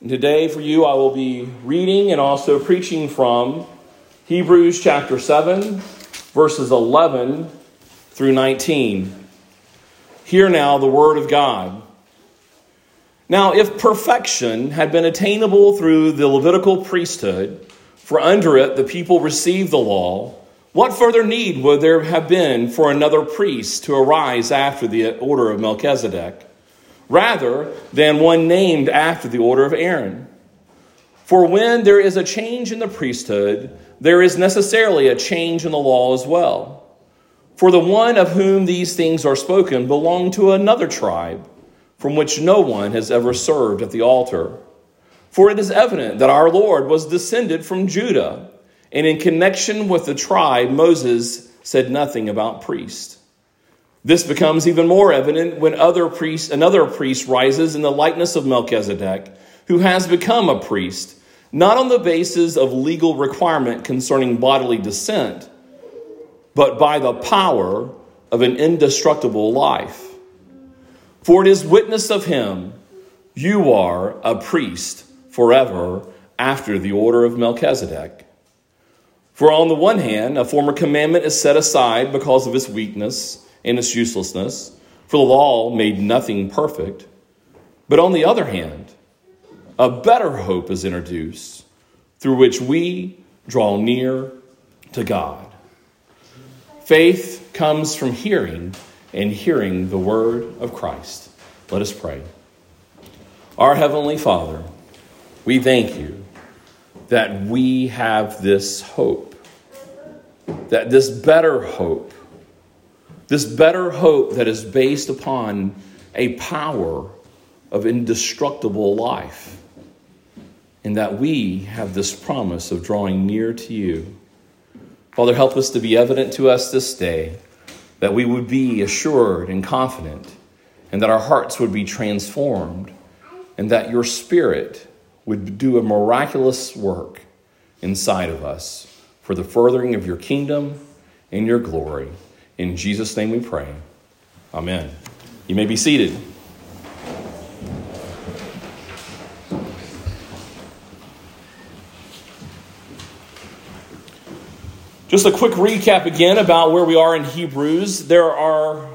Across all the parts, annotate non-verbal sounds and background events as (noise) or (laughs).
And today, for you, I will be reading and also preaching from Hebrews chapter 7, verses 11 through 19. Hear now the word of God. Now, if perfection had been attainable through the Levitical priesthood, for under it the people received the law, what further need would there have been for another priest to arise after the order of Melchizedek, rather than one named after the order of Aaron? For when there is a change in the priesthood, there is necessarily a change in the law as well. For the one of whom these things are spoken belonged to another tribe, from which no one has ever served at the altar. For it is evident that our Lord was descended from Judah, and in connection with the tribe, Moses said nothing about priest. This becomes even more evident when other another priest rises in the likeness of Melchizedek, who has become a priest, not on the basis of legal requirement concerning bodily descent, but by the power of an indestructible life. For it is witness of him, you are a priest forever after the order of Melchizedek. For on the one hand, a former commandment is set aside because of its weakness and its uselessness, for the law made nothing perfect. But on the other hand, a better hope is introduced through which we draw near to God. Faith comes from hearing, and hearing the word of Christ. Let us pray. Our Heavenly Father, we thank you that we have this hope, that this better hope, this better hope that is based upon a power of indestructible life, and that we have this promise of drawing near to you. Father, help us to be evident to us this day that we would be assured and confident, and that our hearts would be transformed, and that your Spirit would do a miraculous work inside of us for the furthering of your kingdom and your glory. In Jesus' name we pray. Amen. You may be seated. Just a quick recap again about where we are in Hebrews. There are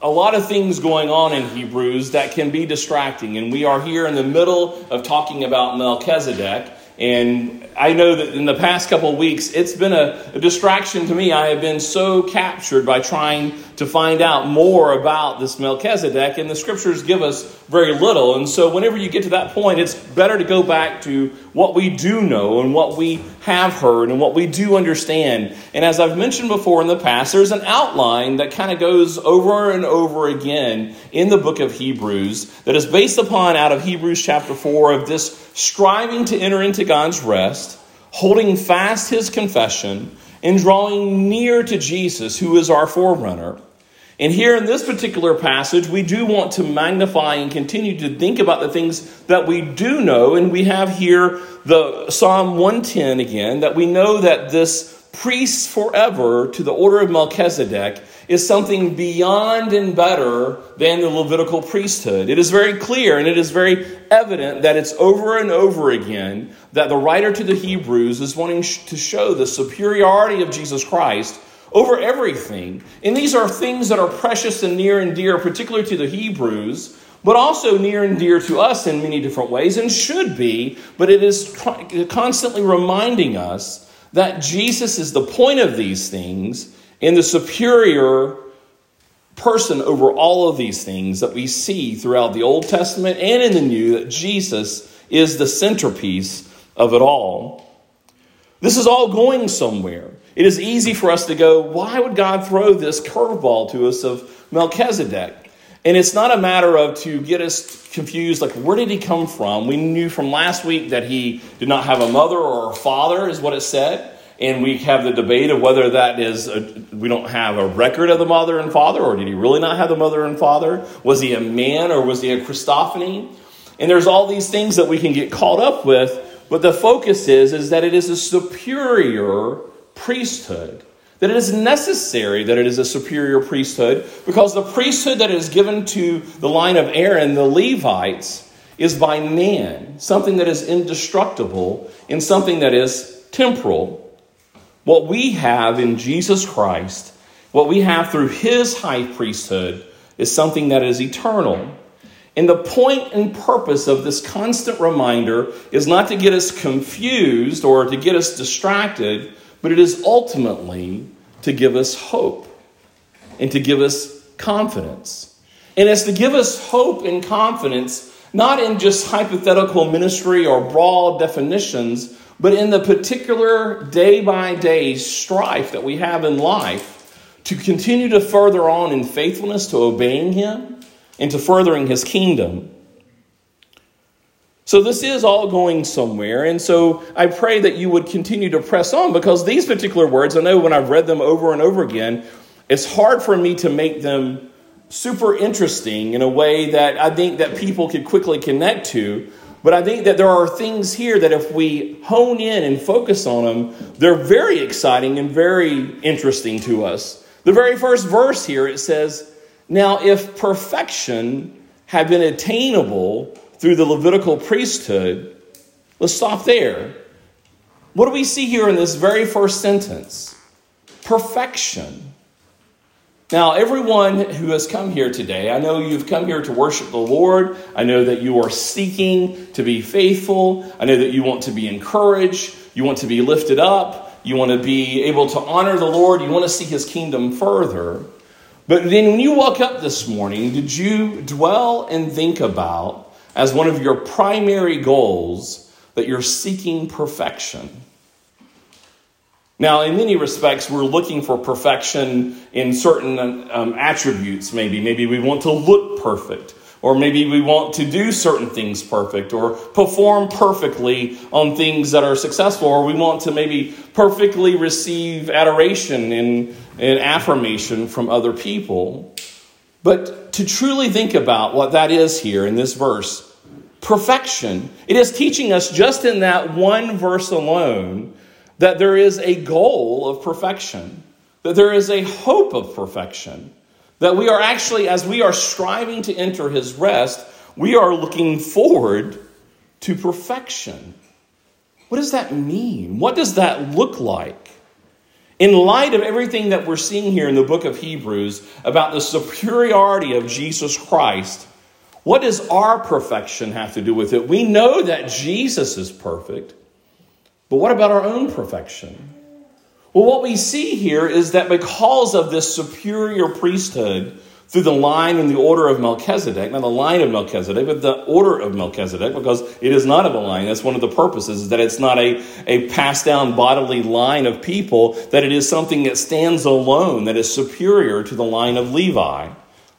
a lot of things going on in Hebrews that can be distracting. And we are here in the middle of talking about Melchizedek. And I know that in the past couple of weeks, it's been a, a, distraction to me. I have been so captured by trying to find out more about this Melchizedek, and the scriptures give us very little. And so, whenever you get to that point, it's better to go back to what we do know and what we have heard and what we do understand. And as I've mentioned before in the past, there's an outline that kind of goes over and over again in the book of Hebrews that is based upon out of Hebrews chapter 4 of this striving to enter into God's rest, holding fast his confession and drawing near to Jesus, who is our forerunner. And here in this particular passage, we do want to magnify and continue to think about the things that we do know. And we have here the Psalm 110 again, that we know that this priest forever to the order of Melchizedek is something beyond and better than the Levitical priesthood. It is very clear and it is very evident that it's over and over again that the writer to the Hebrews is wanting to show the superiority of Jesus Christ over everything. And these are things that are precious and near and dear, particularly to the Hebrews, but also near and dear to us in many different ways and should be. But it is constantly reminding us that Jesus is the point of these things and the superior person over all of these things that we see throughout the Old Testament and in the New, that Jesus is the centerpiece of it all. This is all going somewhere. It is easy for us to go, why would God throw this curveball to us of Melchizedek? And it's not a matter of to get us confused, like, where did he come from? We knew from last week that he did not have a mother or a father, is what it said. And we have the debate of whether that is, a, we don't have a record of the mother and father, or did he really not have the mother and father? Was he a man or was he a Christophany? And there's all these things that we can get caught up with, but the focus is, is that it is a superior priesthood. That it is necessary that it is a superior priesthood because the priesthood that is given to the line of Aaron, the Levites, is by man, something that is indestructible and something that is temporal. What we have in Jesus Christ, what we have through his high priesthood, is something that is eternal. And the point and purpose of this constant reminder is not to get us confused or to get us distracted, but it is ultimately to give us hope and to give us confidence. And it's to give us hope and confidence, not in just hypothetical ministry or broad definitions, but in the particular day by day strife that we have in life to continue to further on in faithfulness to obeying Him and to furthering His kingdom. So, this is all going somewhere. And so, I pray that you would continue to press on because these particular words, I know when I've read them over and over again, it's hard for me to make them super interesting in a way that I think that people could quickly connect to. But I think that there are things here that if we hone in and focus on them, they're very exciting and very interesting to us. The very first verse here it says, Now if perfection had been attainable through the Levitical priesthood, let's stop there. What do we see here in this very first sentence? Perfection. Now, everyone who has come here today, I know you've come here to worship the Lord. I know that you are seeking to be faithful. I know that you want to be encouraged. You want to be lifted up. You want to be able to honor the Lord. You want to see his kingdom further. But then when you woke up this morning, did you dwell and think about, as one of your primary goals, that you're seeking perfection? Now, in many respects, we're looking for perfection in certain um, attributes, maybe. Maybe we want to look perfect, or maybe we want to do certain things perfect, or perform perfectly on things that are successful, or we want to maybe perfectly receive adoration and, and affirmation from other people. But to truly think about what that is here in this verse, perfection, it is teaching us just in that one verse alone that there is a goal of perfection, that there is a hope of perfection, that we are actually, as we are striving to enter his rest, we are looking forward to perfection. What does that mean? What does that look like? In light of everything that we're seeing here in the book of Hebrews about the superiority of Jesus Christ, what does our perfection have to do with it? We know that Jesus is perfect. But what about our own perfection? Well, what we see here is that because of this superior priesthood through the line and the order of Melchizedek, not the line of Melchizedek, but the order of Melchizedek, because it is not of a line. That's one of the purposes, is that it's not a, a passed down bodily line of people, that it is something that stands alone, that is superior to the line of Levi.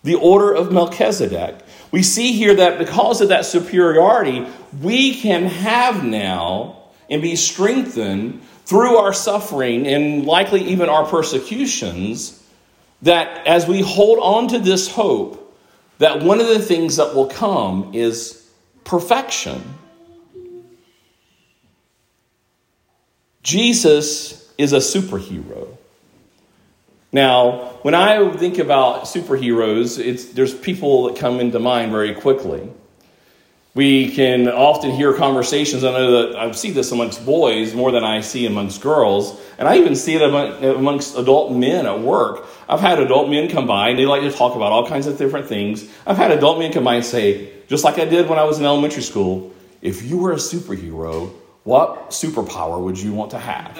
The order of Melchizedek. We see here that because of that superiority, we can have now and be strengthened through our suffering and likely even our persecutions, that as we hold on to this hope, that one of the things that will come is perfection. Jesus is a superhero. Now, when I think about superheroes, there's people that come into mind very quickly. We can often hear conversations. I know that I see this amongst boys more than I see amongst girls, and I even see it amongst adult men at work. I've had adult men come by and they like to talk about all kinds of different things. I've had adult men come by and say, just like I did when I was in elementary school, if you were a superhero, what superpower would you want to have?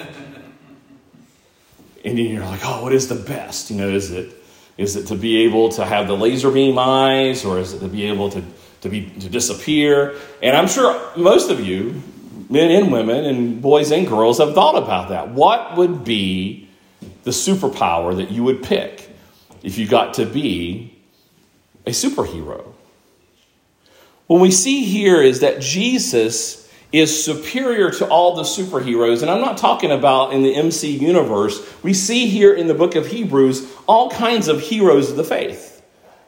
and you're like, oh, what is the best? You know, is it is it to be able to have the laser beam eyes, or is it to be able to to be to disappear. And I'm sure most of you, men and women, and boys and girls, have thought about that. What would be the superpower that you would pick if you got to be a superhero? What we see here is that Jesus is superior to all the superheroes. And I'm not talking about in the MC universe. We see here in the book of Hebrews all kinds of heroes of the faith.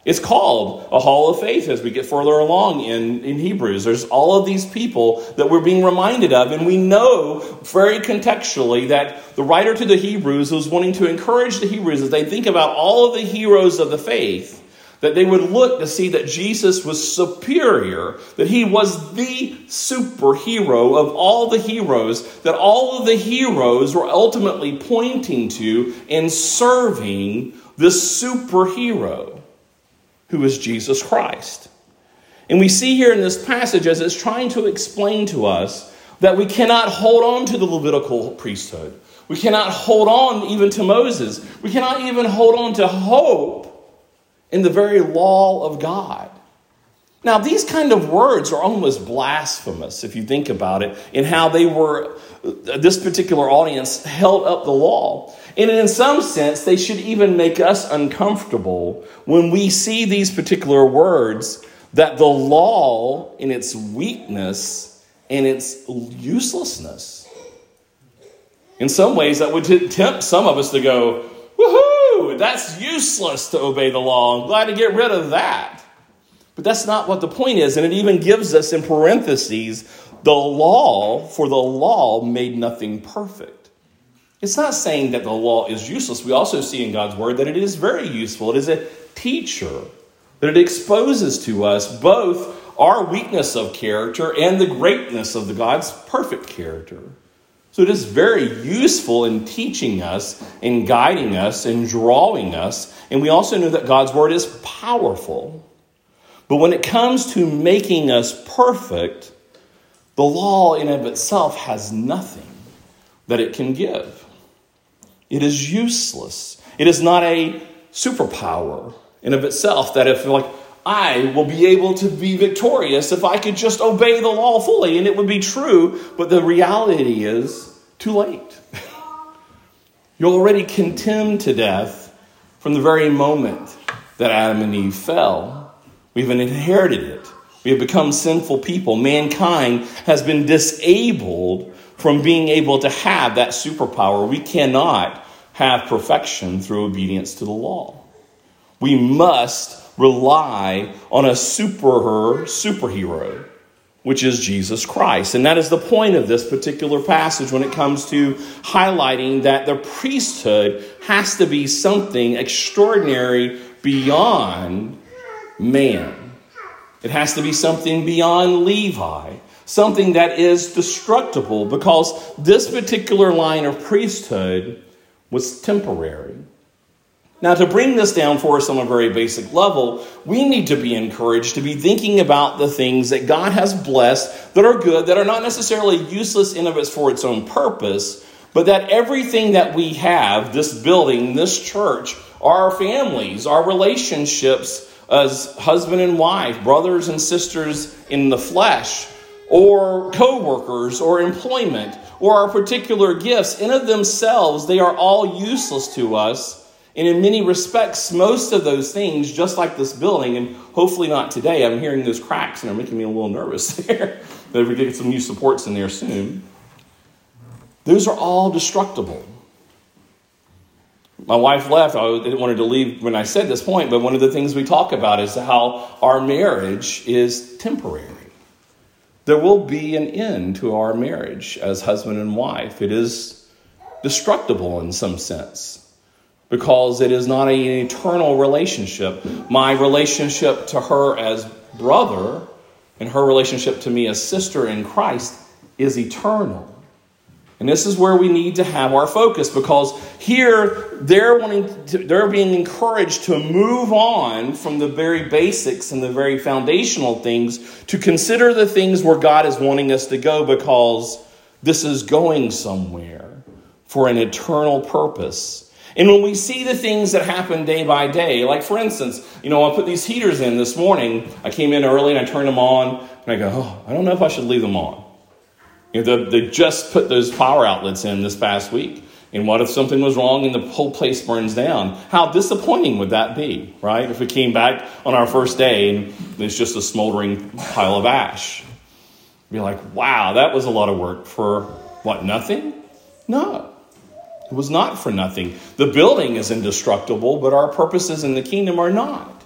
It's called a hall of faith as we get further along in, in Hebrews. There's all of these people that we're being reminded of, and we know very contextually that the writer to the Hebrews was wanting to encourage the Hebrews as they think about all of the heroes of the faith, that they would look to see that Jesus was superior, that he was the superhero of all the heroes, that all of the heroes were ultimately pointing to and serving this superhero who is Jesus Christ. And we see here in this passage as it's trying to explain to us that we cannot hold on to the Levitical priesthood. We cannot hold on even to Moses. We cannot even hold on to hope in the very law of God. Now, these kind of words are almost blasphemous if you think about it, in how they were, this particular audience held up the law. And in some sense, they should even make us uncomfortable when we see these particular words that the law, in its weakness and its uselessness, in some ways, that would tempt some of us to go, woohoo, that's useless to obey the law. I'm glad to get rid of that. But that's not what the point is. And it even gives us in parentheses the law, for the law made nothing perfect. It's not saying that the law is useless. We also see in God's word that it is very useful. It is a teacher, that it exposes to us both our weakness of character and the greatness of the God's perfect character. So it is very useful in teaching us, in guiding us, in drawing us. And we also know that God's word is powerful. But when it comes to making us perfect, the law in of itself has nothing that it can give. It is useless. It is not a superpower in of itself that if like I will be able to be victorious if I could just obey the law fully. And it would be true, but the reality is too late. (laughs) You're already condemned to death from the very moment that Adam and Eve fell. We've inherited it. We have become sinful people. Mankind has been disabled from being able to have that superpower. We cannot have perfection through obedience to the law. We must rely on a super superhero, which is Jesus Christ. And that is the point of this particular passage when it comes to highlighting that the priesthood has to be something extraordinary beyond man. It has to be something beyond Levi, something that is destructible, because this particular line of priesthood was temporary. Now, to bring this down for us on a very basic level, we need to be encouraged to be thinking about the things that God has blessed that are good, that are not necessarily useless in of its for its own purpose, but that everything that we have, this building, this church, our families, our relationships as husband and wife, brothers and sisters in the flesh, or co-workers or employment, or our particular gifts, in of themselves, they are all useless to us and in many respects, most of those things, just like this building, and hopefully not today, I'm hearing those cracks and they're making me a little nervous (laughs) there. that we get some new supports in there soon. Those are all destructible. My wife left. I didn't want her to leave when I said this point, but one of the things we talk about is how our marriage is temporary. There will be an end to our marriage as husband and wife. It is destructible in some sense because it is not an eternal relationship. My relationship to her as brother and her relationship to me as sister in Christ is eternal. And this is where we need to have our focus because here they're wanting to, they're being encouraged to move on from the very basics and the very foundational things to consider the things where God is wanting us to go because this is going somewhere for an eternal purpose. And when we see the things that happen day by day, like for instance, you know, I put these heaters in this morning. I came in early and I turned them on, and I go, oh, I don't know if I should leave them on. You know, they just put those power outlets in this past week. And what if something was wrong and the whole place burns down? How disappointing would that be, right? If we came back on our first day and it's just a smoldering pile of ash. Be like, wow, that was a lot of work for what, nothing? No. It was not for nothing. The building is indestructible, but our purposes in the kingdom are not.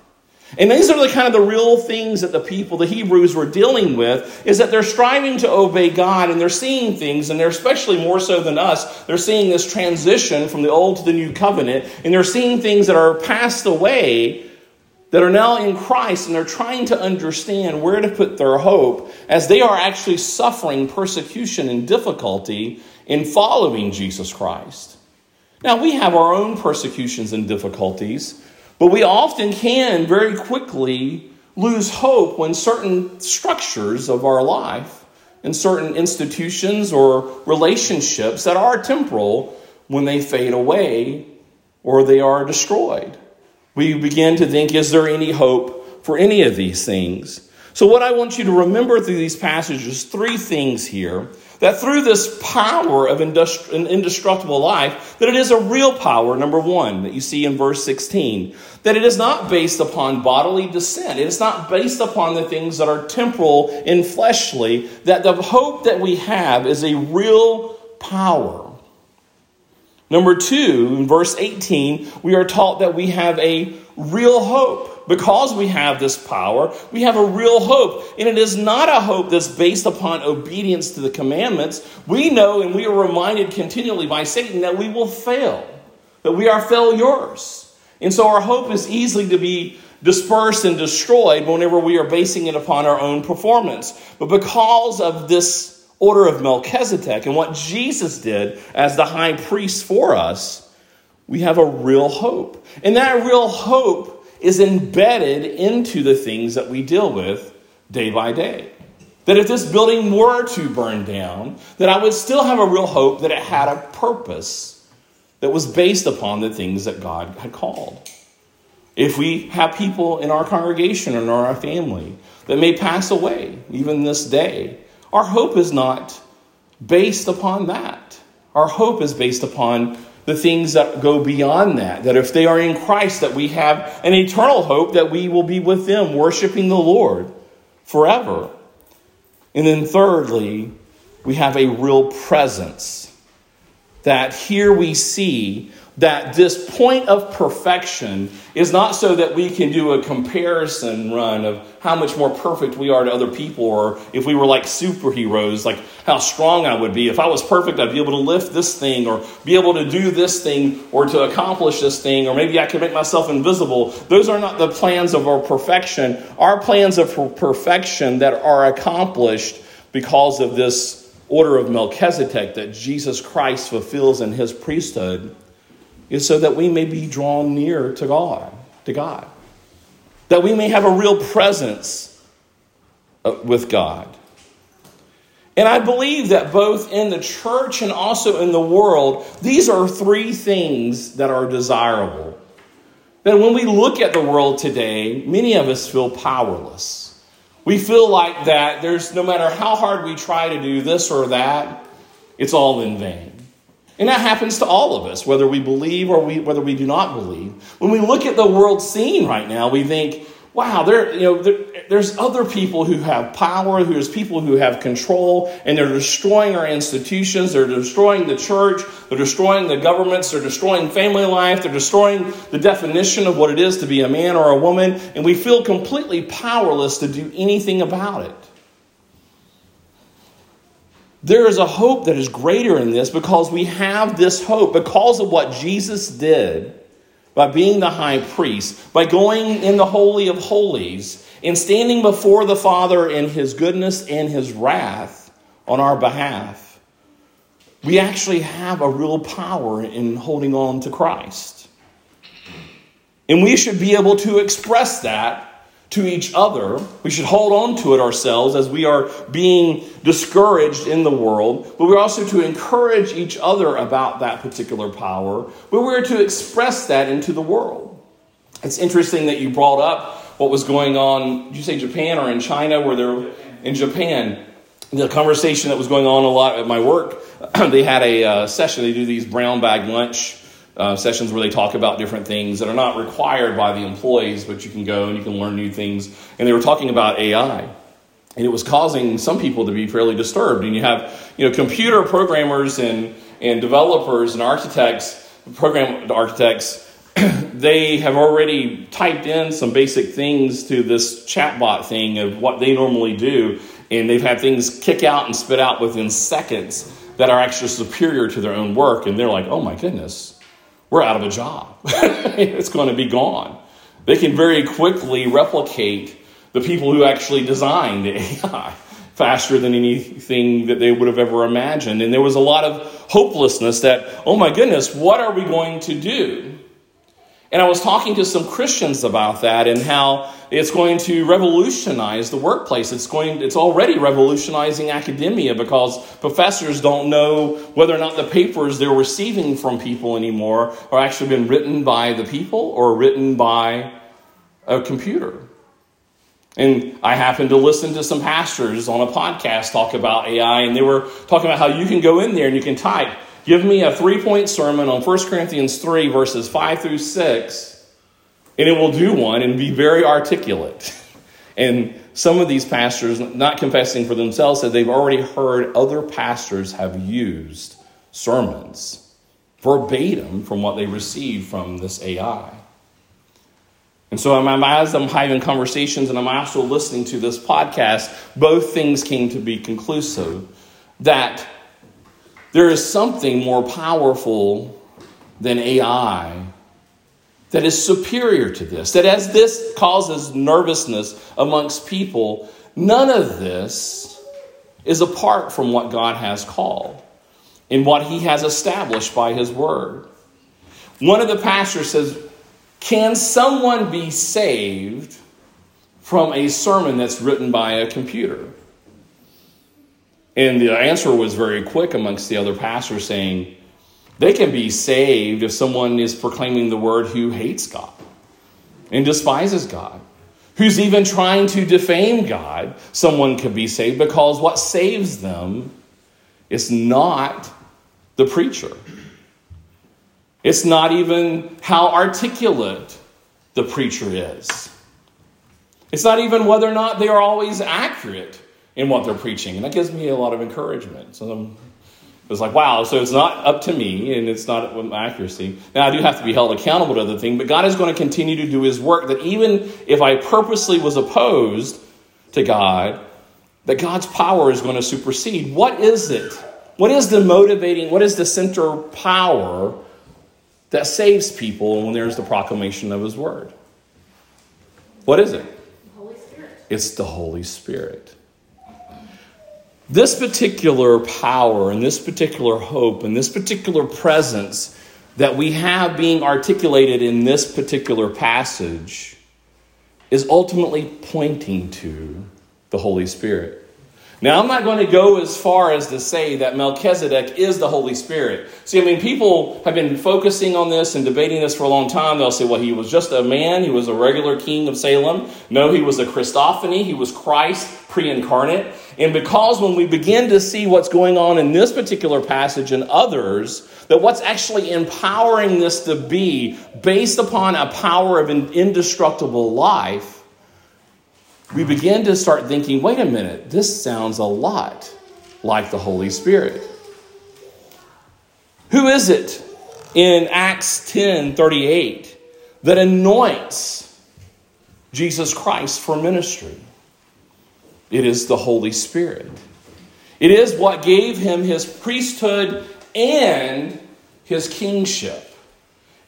And these are the kind of the real things that the people, the Hebrews, were dealing with, is that they're striving to obey God and they're seeing things, and they're especially more so than us, they're seeing this transition from the old to the new covenant, and they're seeing things that are passed away that are now in Christ and they're trying to understand where to put their hope as they are actually suffering persecution and difficulty in following Jesus Christ. Now, we have our own persecutions and difficulties, but we often can very quickly lose hope when certain structures of our life and certain institutions or relationships that are temporal when they fade away or they are destroyed we begin to think, is there any hope for any of these things? So, what I want you to remember through these passages, three things here that through this power of industri- an indestructible life, that it is a real power, number one, that you see in verse 16. That it is not based upon bodily descent. It is not based upon the things that are temporal and fleshly. That the hope that we have is a real power. Number two, in verse 18, we are taught that we have a real hope. Because we have this power, we have a real hope. And it is not a hope that's based upon obedience to the commandments. We know and we are reminded continually by Satan that we will fail, that we are failures. And so our hope is easily to be dispersed and destroyed whenever we are basing it upon our own performance. But because of this order of Melchizedek and what Jesus did as the high priest for us, we have a real hope. And that real hope is embedded into the things that we deal with day by day. That if this building were to burn down, that I would still have a real hope that it had a purpose that was based upon the things that God had called. If we have people in our congregation or in our family that may pass away, even this day, our hope is not based upon that. Our hope is based upon the things that go beyond that. That if they are in Christ, that we have an eternal hope that we will be with them, worshiping the Lord forever. And then, thirdly, we have a real presence. That here we see that this point of perfection is not so that we can do a comparison run of how much more perfect we are to other people, or if we were like superheroes, like how strong I would be. If I was perfect, I'd be able to lift this thing, or be able to do this thing, or to accomplish this thing, or maybe I could make myself invisible. Those are not the plans of our perfection. Our plans of perfection that are accomplished because of this order of Melchizedek that Jesus Christ fulfills in his priesthood is so that we may be drawn near to God, to God. That we may have a real presence uh, with God. And I believe that both in the church and also in the world, these are three things that are desirable. That when we look at the world today, many of us feel powerless. We feel like that there's no matter how hard we try to do this or that, it's all in vain. And that happens to all of us, whether we believe or we, whether we do not believe. When we look at the world scene right now, we think, wow, there, you know, there, there's other people who have power, there's people who have control, and they're destroying our institutions, they're destroying the church, they're destroying the governments, they're destroying family life, they're destroying the definition of what it is to be a man or a woman, and we feel completely powerless to do anything about it. There is a hope that is greater in this because we have this hope because of what Jesus did by being the high priest, by going in the Holy of Holies, and standing before the Father in his goodness and his wrath on our behalf. We actually have a real power in holding on to Christ. And we should be able to express that to each other. We should hold on to it ourselves as we are being discouraged in the world, but we're also to encourage each other about that particular power, but we're to express that into the world. It's interesting that you brought up what was going on, did you say Japan or in China, where they're in Japan? The conversation that was going on a lot at my work, (clears throat) they had a uh, session, they do these brown bag lunch uh, sessions where they talk about different things that are not required by the employees, but you can go and you can learn new things. And they were talking about AI. And it was causing some people to be fairly disturbed. And you have, you know, computer programmers and, and developers and architects, program architects, (clears throat) they have already typed in some basic things to this chatbot thing of what they normally do. And they've had things kick out and spit out within seconds that are actually superior to their own work. And they're like, oh my goodness, we're out of a job. (laughs) it's going to be gone. they can very quickly replicate the people who actually designed (laughs) AI faster than anything that they would have ever imagined. And there was a lot of hopelessness that, oh my goodness, what are we going to do? And I was talking to some Christians about that and how it's going to revolutionize the workplace. It's going it's already revolutionizing academia because professors don't know whether or not the papers they're receiving from people anymore are actually been written by the people or written by a computer. And I happened to listen to some pastors on a podcast talk about AI, and they were talking about how you can go in there and you can type, give me a three point sermon on 1 Corinthians 3, verses 5 through 6, and it will do one and be very articulate. (laughs) And some of these pastors, not confessing for themselves, said they've already heard other pastors have used sermons verbatim from what they received from this AI. And so, as I'm having conversations and I'm also listening to this podcast, both things came to be conclusive that there is something more powerful than AI that is superior to this. That as this causes nervousness amongst people, none of this is apart from what God has called and what He has established by His Word. One of the pastors says, can someone be saved from a sermon that's written by a computer? And the answer was very quick amongst the other pastors saying, they can be saved if someone is proclaiming the word who hates God and despises God, who's even trying to defame God. Someone could be saved because what saves them is not the preacher. It's not even how articulate the preacher is. It's not even whether or not they are always accurate in what they're preaching. And that gives me a lot of encouragement. So I'm, it's like, wow, so it's not up to me and it's not my accuracy. Now, I do have to be held accountable to the thing, but God is going to continue to do his work that even if I purposely was opposed to God, that God's power is going to supersede. What is it? What is the motivating, what is the center power that saves people when there's the proclamation of His Word. What is it? Holy Spirit. It's the Holy Spirit. This particular power and this particular hope and this particular presence that we have being articulated in this particular passage is ultimately pointing to the Holy Spirit. Now, I'm not going to go as far as to say that Melchizedek is the Holy Spirit. See, I mean, people have been focusing on this and debating this for a long time. They'll say, well, he was just a man, he was a regular king of Salem. No, he was a Christophany, he was Christ pre incarnate. And because when we begin to see what's going on in this particular passage and others, that what's actually empowering this to be based upon a power of an indestructible life we begin to start thinking wait a minute, this sounds a lot like the Holy Spirit. Who is it in Acts 10 38 that anoints Jesus Christ for ministry? It is the Holy Spirit. It is what gave him his priesthood and his kingship.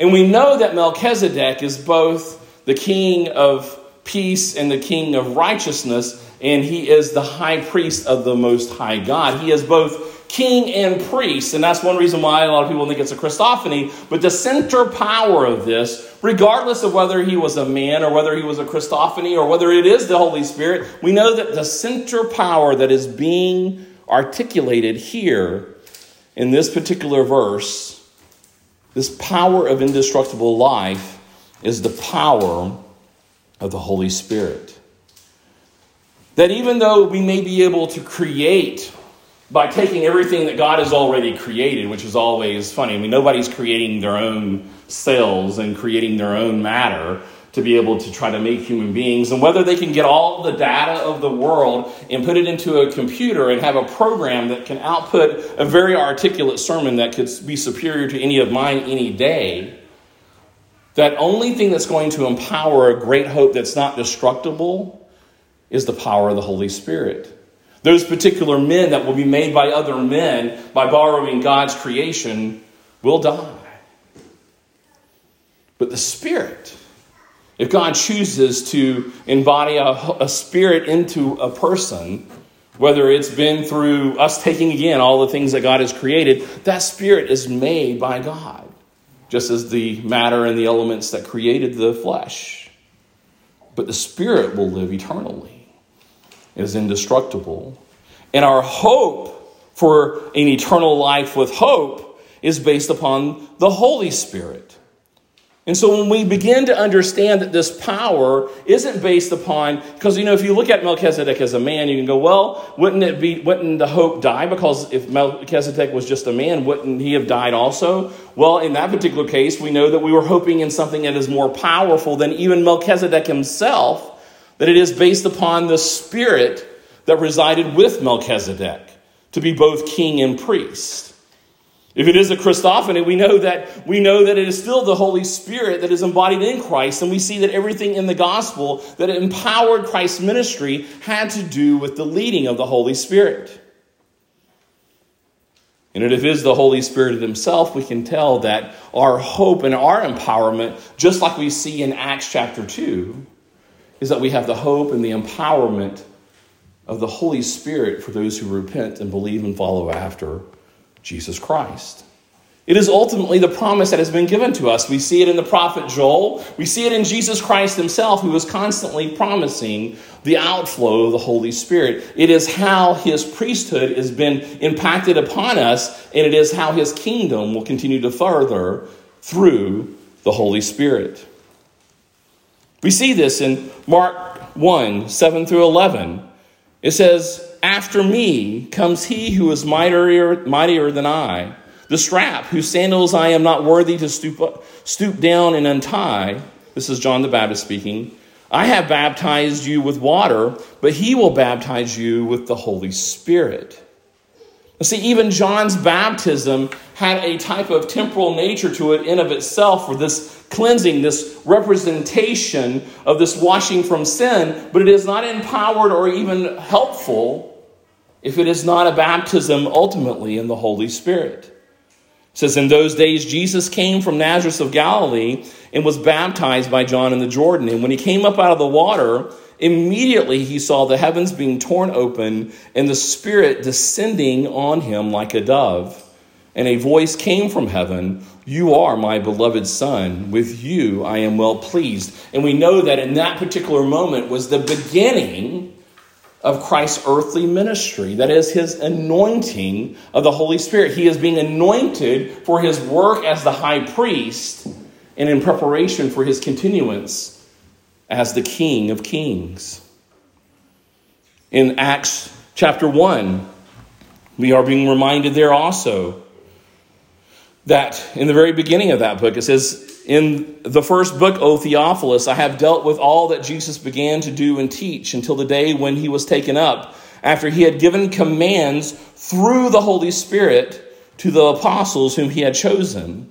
And we know that Melchizedek is both the king of peace and the king of righteousness, and he is the high priest of the most high God. He is both king and priest, and that's one reason why a lot of people think it's a Christophany. But the center power of this, regardless of whether he was a man or whether he was a Christophany or whether it is the Holy Spirit, we know that the center power that is being articulated here in this particular verse, this power of indestructible life, is the power of the Holy Spirit. That even though we may be able to create by taking everything that God has already created, which is always funny. I mean, nobody's creating their own cells and creating their own matter to be able to try to make human beings. And whether they can get all the data of the world and put it into a computer and have a program that can output a very articulate sermon that could be superior to any of mine any day, that only thing that's going to empower a great hope that's not destructible is the power of the Holy Spirit. Those particular men that will be made by other men by borrowing God's creation will die. But the Spirit If God chooses to embody a, a spirit into a person, whether it's been through us taking again all the things that God has created, that spirit is made by God, just as the matter and the elements that created the flesh. But the spirit will live eternally, is indestructible. And our hope for an eternal life with hope is based upon the Holy Spirit. And so when we begin to understand that this power isn't based upon, because you know, if you look at Melchizedek as a man, you can go, well, wouldn't it be, wouldn't the hope die? Because if Melchizedek was just a man, wouldn't he have died also? Well, in that particular case, we know that we were hoping in something that is more powerful than even Melchizedek himself, that it is based upon the spirit that resided with Melchizedek to be both king and priest. If it is a Christophany, we know that we know that it is still the Holy Spirit that is embodied in Christ, and we see that everything in the gospel that empowered Christ's ministry had to do with the leading of the Holy Spirit. And if it is the Holy Spirit Himself, we can tell that our hope and our empowerment, just like we see in Acts chapter 2, is that we have the hope and the empowerment of the Holy Spirit for those who repent and believe and follow after Jesus Christ. It is ultimately the promise that has been given to us. We see it in the prophet Joel. We see it in Jesus Christ himself, who is constantly promising the outflow of the Holy Spirit. It is how his priesthood has been impacted upon us, and it is how his kingdom will continue to further through the Holy Spirit. We see this in Mark 1 7 through 11. It says, after me comes he who is mightier, mightier than I, the strap whose sandals I am not worthy to stoop, stoop down and untie. This is John the Baptist speaking. I have baptized you with water, but he will baptize you with the Holy Spirit. See, even John's baptism had a type of temporal nature to it in of itself for this cleansing, this representation of this washing from sin, but it is not empowered or even helpful if it is not a baptism ultimately in the Holy Spirit. It says, In those days, Jesus came from Nazareth of Galilee and was baptized by John in the Jordan. And when he came up out of the water, immediately he saw the heavens being torn open and the Spirit descending on him like a dove. And a voice came from heaven You are my beloved Son. With you I am well pleased. And we know that in that particular moment was the beginning of Christ's earthly ministry. That is his anointing of the Holy Spirit. He is being anointed for his work as the high priest and in preparation for his continuance as the King of Kings. In Acts chapter 1, we are being reminded there also that in the very beginning of that book, it says, in the first book, O Theophilus, I have dealt with all that Jesus began to do and teach until the day when he was taken up, after he had given commands through the Holy Spirit to the apostles whom he had chosen.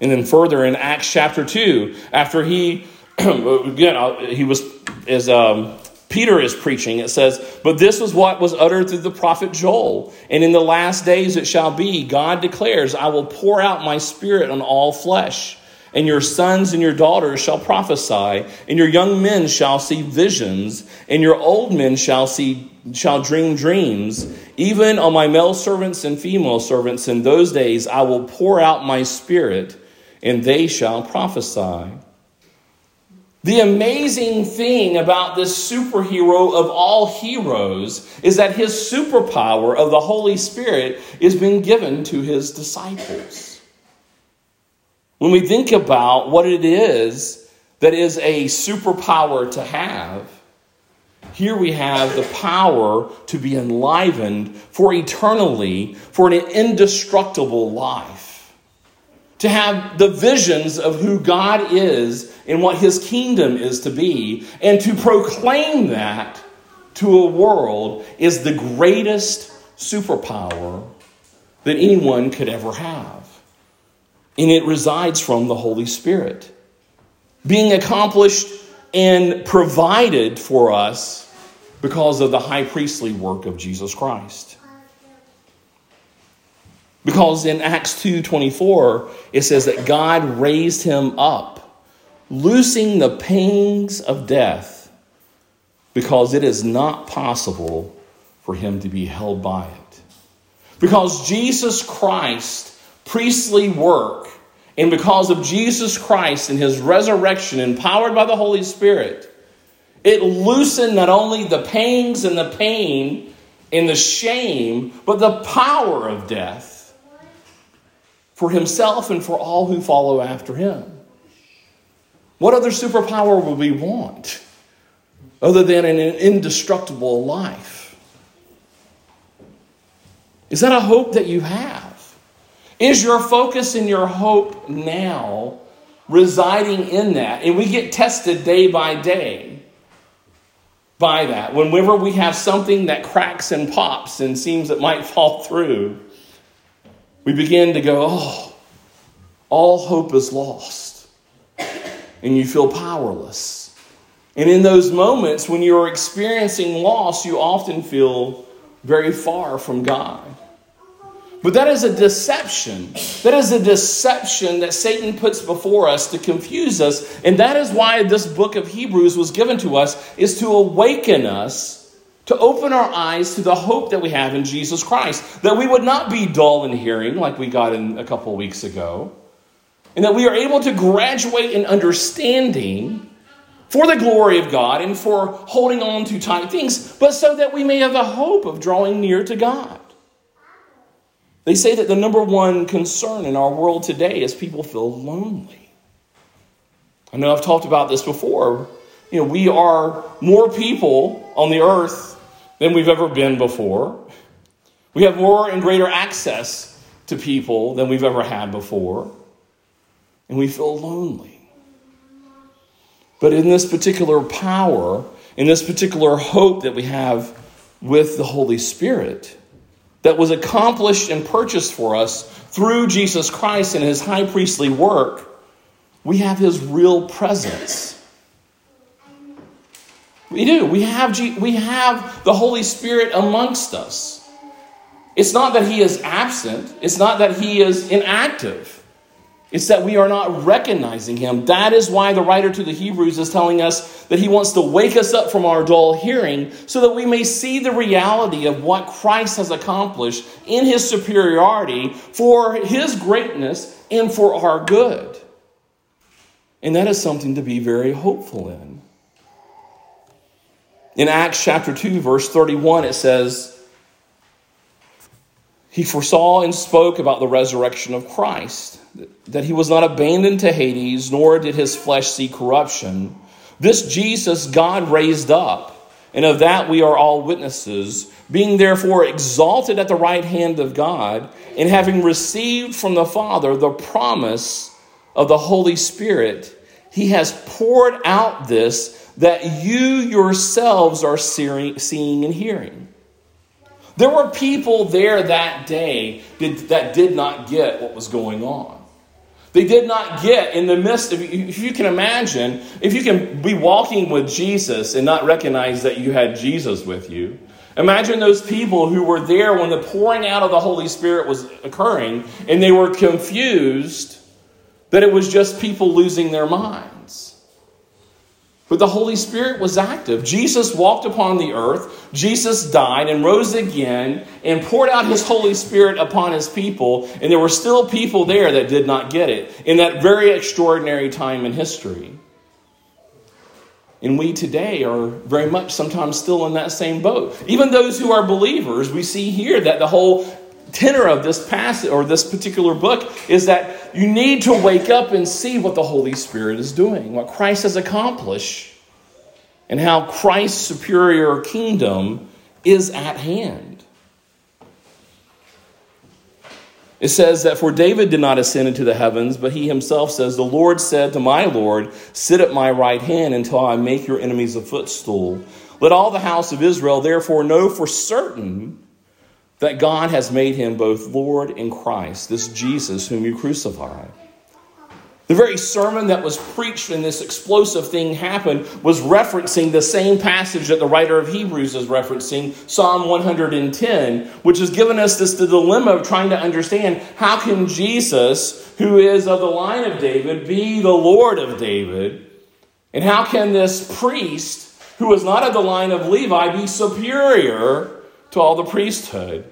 And then further in Acts chapter 2, after he, (clears throat) again, he was, as um, Peter is preaching, it says, But this was what was uttered through the prophet Joel. And in the last days it shall be, God declares, I will pour out my spirit on all flesh. And your sons and your daughters shall prophesy, and your young men shall see visions, and your old men shall see shall dream dreams. Even on my male servants and female servants in those days I will pour out my spirit and they shall prophesy. The amazing thing about this superhero of all heroes is that his superpower of the Holy Spirit is being given to his disciples. When we think about what it is that is a superpower to have, here we have the power to be enlivened for eternally, for an indestructible life. To have the visions of who God is and what his kingdom is to be, and to proclaim that to a world is the greatest superpower that anyone could ever have. And it resides from the Holy Spirit. Being accomplished and provided for us because of the high priestly work of Jesus Christ. Because in Acts 2:24 it says that God raised him up, loosing the pangs of death, because it is not possible for him to be held by it. Because Jesus Christ priestly work and because of Jesus Christ and his resurrection empowered by the Holy Spirit it loosened not only the pangs and the pain and the shame, but the power of death for himself and for all who follow after him. What other superpower would we want other than an indestructible life? Is that a hope that you have? Is your focus and your hope now residing in that? And we get tested day by day by that. Whenever we have something that cracks and pops and seems it might fall through, we begin to go, oh, all hope is lost. And you feel powerless. And in those moments when you're experiencing loss, you often feel very far from God. But that is a deception. That is a deception that Satan puts before us to confuse us. And that is why this book of Hebrews was given to us is to awaken us to open our eyes to the hope that we have in Jesus Christ. That we would not be dull in hearing like we got in a couple weeks ago. And that we are able to graduate in understanding for the glory of God and for holding on to tight things, but so that we may have the hope of drawing near to God. They say that the number one concern in our world today is people feel lonely. I know I've talked about this before. You know, we are more people on the earth than we've ever been before. We have more and greater access to people than we've ever had before. And we feel lonely. But in this particular power, in this particular hope that we have with the Holy Spirit, that was accomplished and purchased for us through Jesus Christ and his high priestly work, we have his real presence. We do. We have, we have the Holy Spirit amongst us. It's not that he is absent, it's not that he is inactive. It's that we are not recognizing him. That is why the writer to the Hebrews is telling us that he wants to wake us up from our dull hearing so that we may see the reality of what Christ has accomplished in his superiority for his greatness and for our good. And that is something to be very hopeful in. In Acts chapter 2, verse 31, it says, He foresaw and spoke about the resurrection of Christ that he was not abandoned to Hades, nor did his flesh see corruption. This Jesus God raised up, and of that we are all witnesses, being therefore exalted at the right hand of God, and having received from the Father the promise of the Holy Spirit, he has poured out this that you yourselves are seeing and hearing. There were people there that day that did not get what was going on. They did not get in the midst of, if you can imagine, if you can be walking with Jesus and not recognize that you had Jesus with you. Imagine those people who were there when the pouring out of the Holy Spirit was occurring and they were confused that it was just people losing their minds. But the Holy Spirit was active. Jesus walked upon the earth. Jesus died and rose again and poured out his Holy Spirit upon his people. And there were still people there that did not get it in that very extraordinary time in history. And we today are very much sometimes still in that same boat. Even those who are believers, we see here that the whole tenor of this passage or this particular book is that you need to wake up and see what the Holy Spirit is doing, what Christ has accomplished, and how Christ's superior kingdom is at hand. It says that for David did not ascend into the heavens, but he himself says, The Lord said to my Lord, Sit at my right hand until I make your enemies a footstool. Let all the house of Israel therefore know for certain that God has made him both Lord and Christ, this Jesus whom you crucified. The very sermon that was preached when this explosive thing happened was referencing the same passage that the writer of Hebrews is referencing, Psalm 110, which has given us this the dilemma of trying to understand how can Jesus, who is of the line of David, be the Lord of David? And how can this priest, who is not of the line of Levi, be superior to all the priesthood?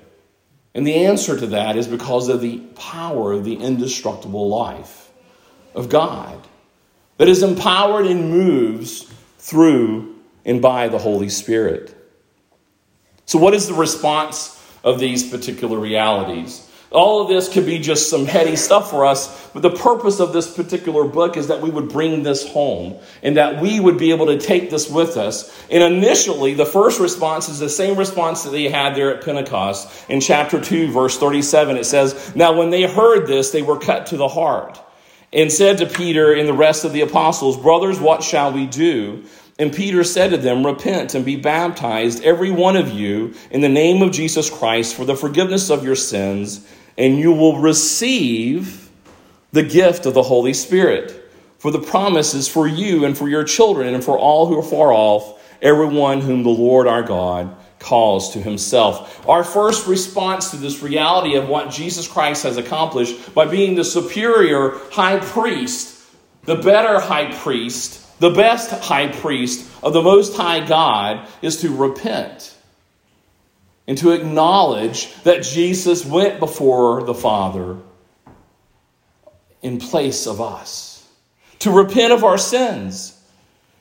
And the answer to that is because of the power of the indestructible life of God that is empowered and moves through and by the Holy Spirit. So, what is the response of these particular realities? All of this could be just some heady stuff for us, but the purpose of this particular book is that we would bring this home and that we would be able to take this with us. And initially, the first response is the same response that they had there at Pentecost. In chapter 2, verse 37, it says, Now when they heard this, they were cut to the heart and said to Peter and the rest of the apostles, Brothers, what shall we do? And Peter said to them, Repent and be baptized, every one of you, in the name of Jesus Christ for the forgiveness of your sins, and you will receive the gift of the Holy Spirit. For the promise is for you and for your children and for all who are far off, everyone whom the Lord our God calls to himself. Our first response to this reality of what Jesus Christ has accomplished by being the superior high priest, the better high priest, the best high priest of the Most High God is to repent and to acknowledge that Jesus went before the Father in place of us, to repent of our sins,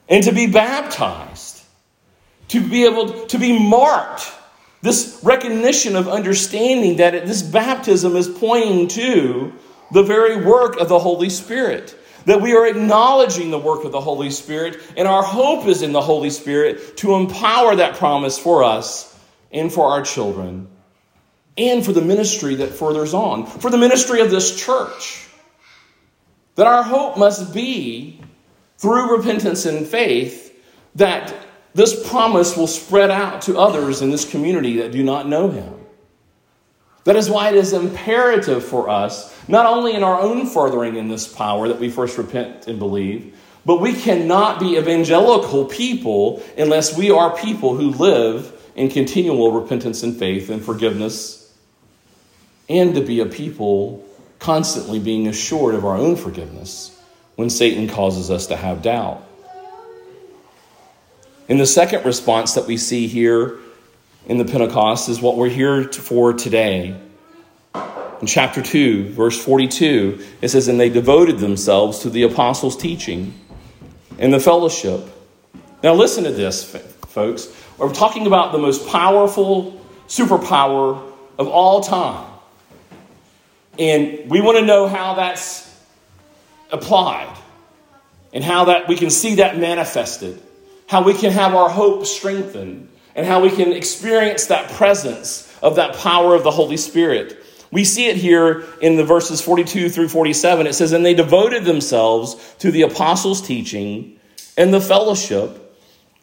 and to be baptized to be able to be marked. This recognition of understanding that this baptism is pointing to the very work of the Holy Spirit. That we are acknowledging the work of the Holy Spirit, and our hope is in the Holy Spirit to empower that promise for us and for our children, and for the ministry that furthers on, for the ministry of this church. That our hope must be through repentance and faith that this promise will spread out to others in this community that do not know him. That is why it is imperative for us, not only in our own furthering in this power that we first repent and believe, but we cannot be evangelical people unless we are people who live in continual repentance and faith and forgiveness, and to be a people constantly being assured of our own forgiveness when Satan causes us to have doubt. And the second response that we see here in the Pentecost is what we're here for today. In chapter 2, verse 42, it says, And they devoted themselves to the apostles' teaching and the fellowship. Now, listen to this, folks. We're talking about the most powerful superpower of all time. And we want to know how that's applied and how that we can see that manifested how we can have our hope strengthened, and how we can experience that presence of that power of the Holy Spirit. We see it here in the verses 42 through 47. It says, And they devoted themselves to the apostles' teaching and the fellowship,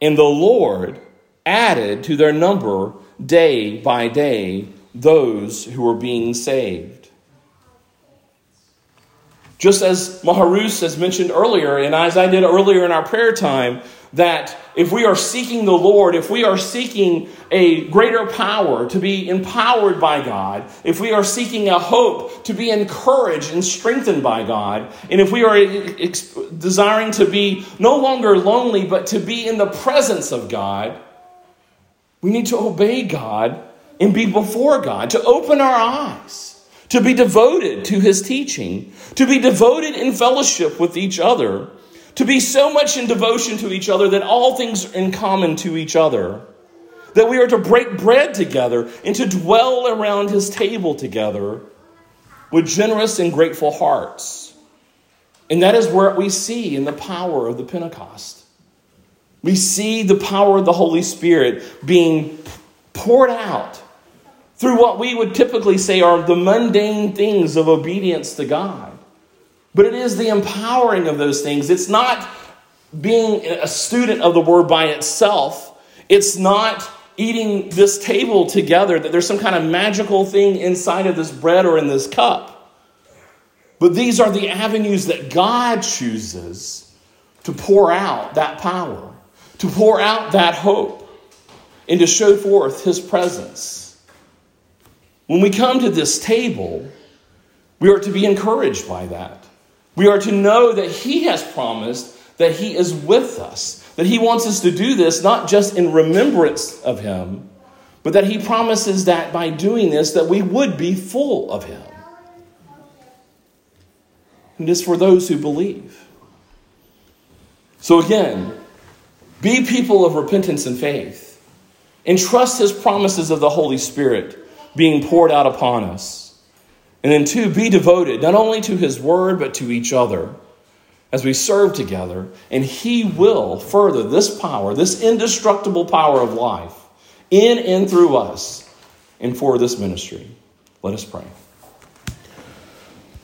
And the Lord added to their number day by day those who were being saved. Just as Maharus has mentioned earlier, and as I did earlier in our prayer time, that if we are seeking the Lord, if we are seeking a greater power to be empowered by God, if we are seeking a hope to be encouraged and strengthened by God, and if we are ex- desiring to be no longer lonely, but to be in the presence of God, we need to obey God and be before God, to open our eyes, to be devoted to his teaching, to be devoted in fellowship with each other, to be so much in devotion to each other that all things are in common to each other, that we are to break bread together and to dwell around his table together with generous and grateful hearts. And that is where we see in the power of the Pentecost. We see the power of the Holy Spirit being poured out through what we would typically say are the mundane things of obedience to God. But it is the empowering of those things. It's not being a student of the word by itself. It's not eating this table together, that there's some kind of magical thing inside of this bread or in this cup. But these are the avenues that God chooses to pour out that power, to pour out that hope, and to show forth His presence. When we come to this table, we are to be encouraged by that. We are to know that He has promised that He is with us, that He wants us to do this not just in remembrance of Him, but that He promises that by doing this, that we would be full of Him. And it is for those who believe. So again, be people of repentance and faith, and trust His promises of the Holy Spirit being poured out upon us. And then, two, be devoted not only to his word, but to each other as we serve together. And he will further this power, this indestructible power of life, in and through us and for this ministry. Let us pray.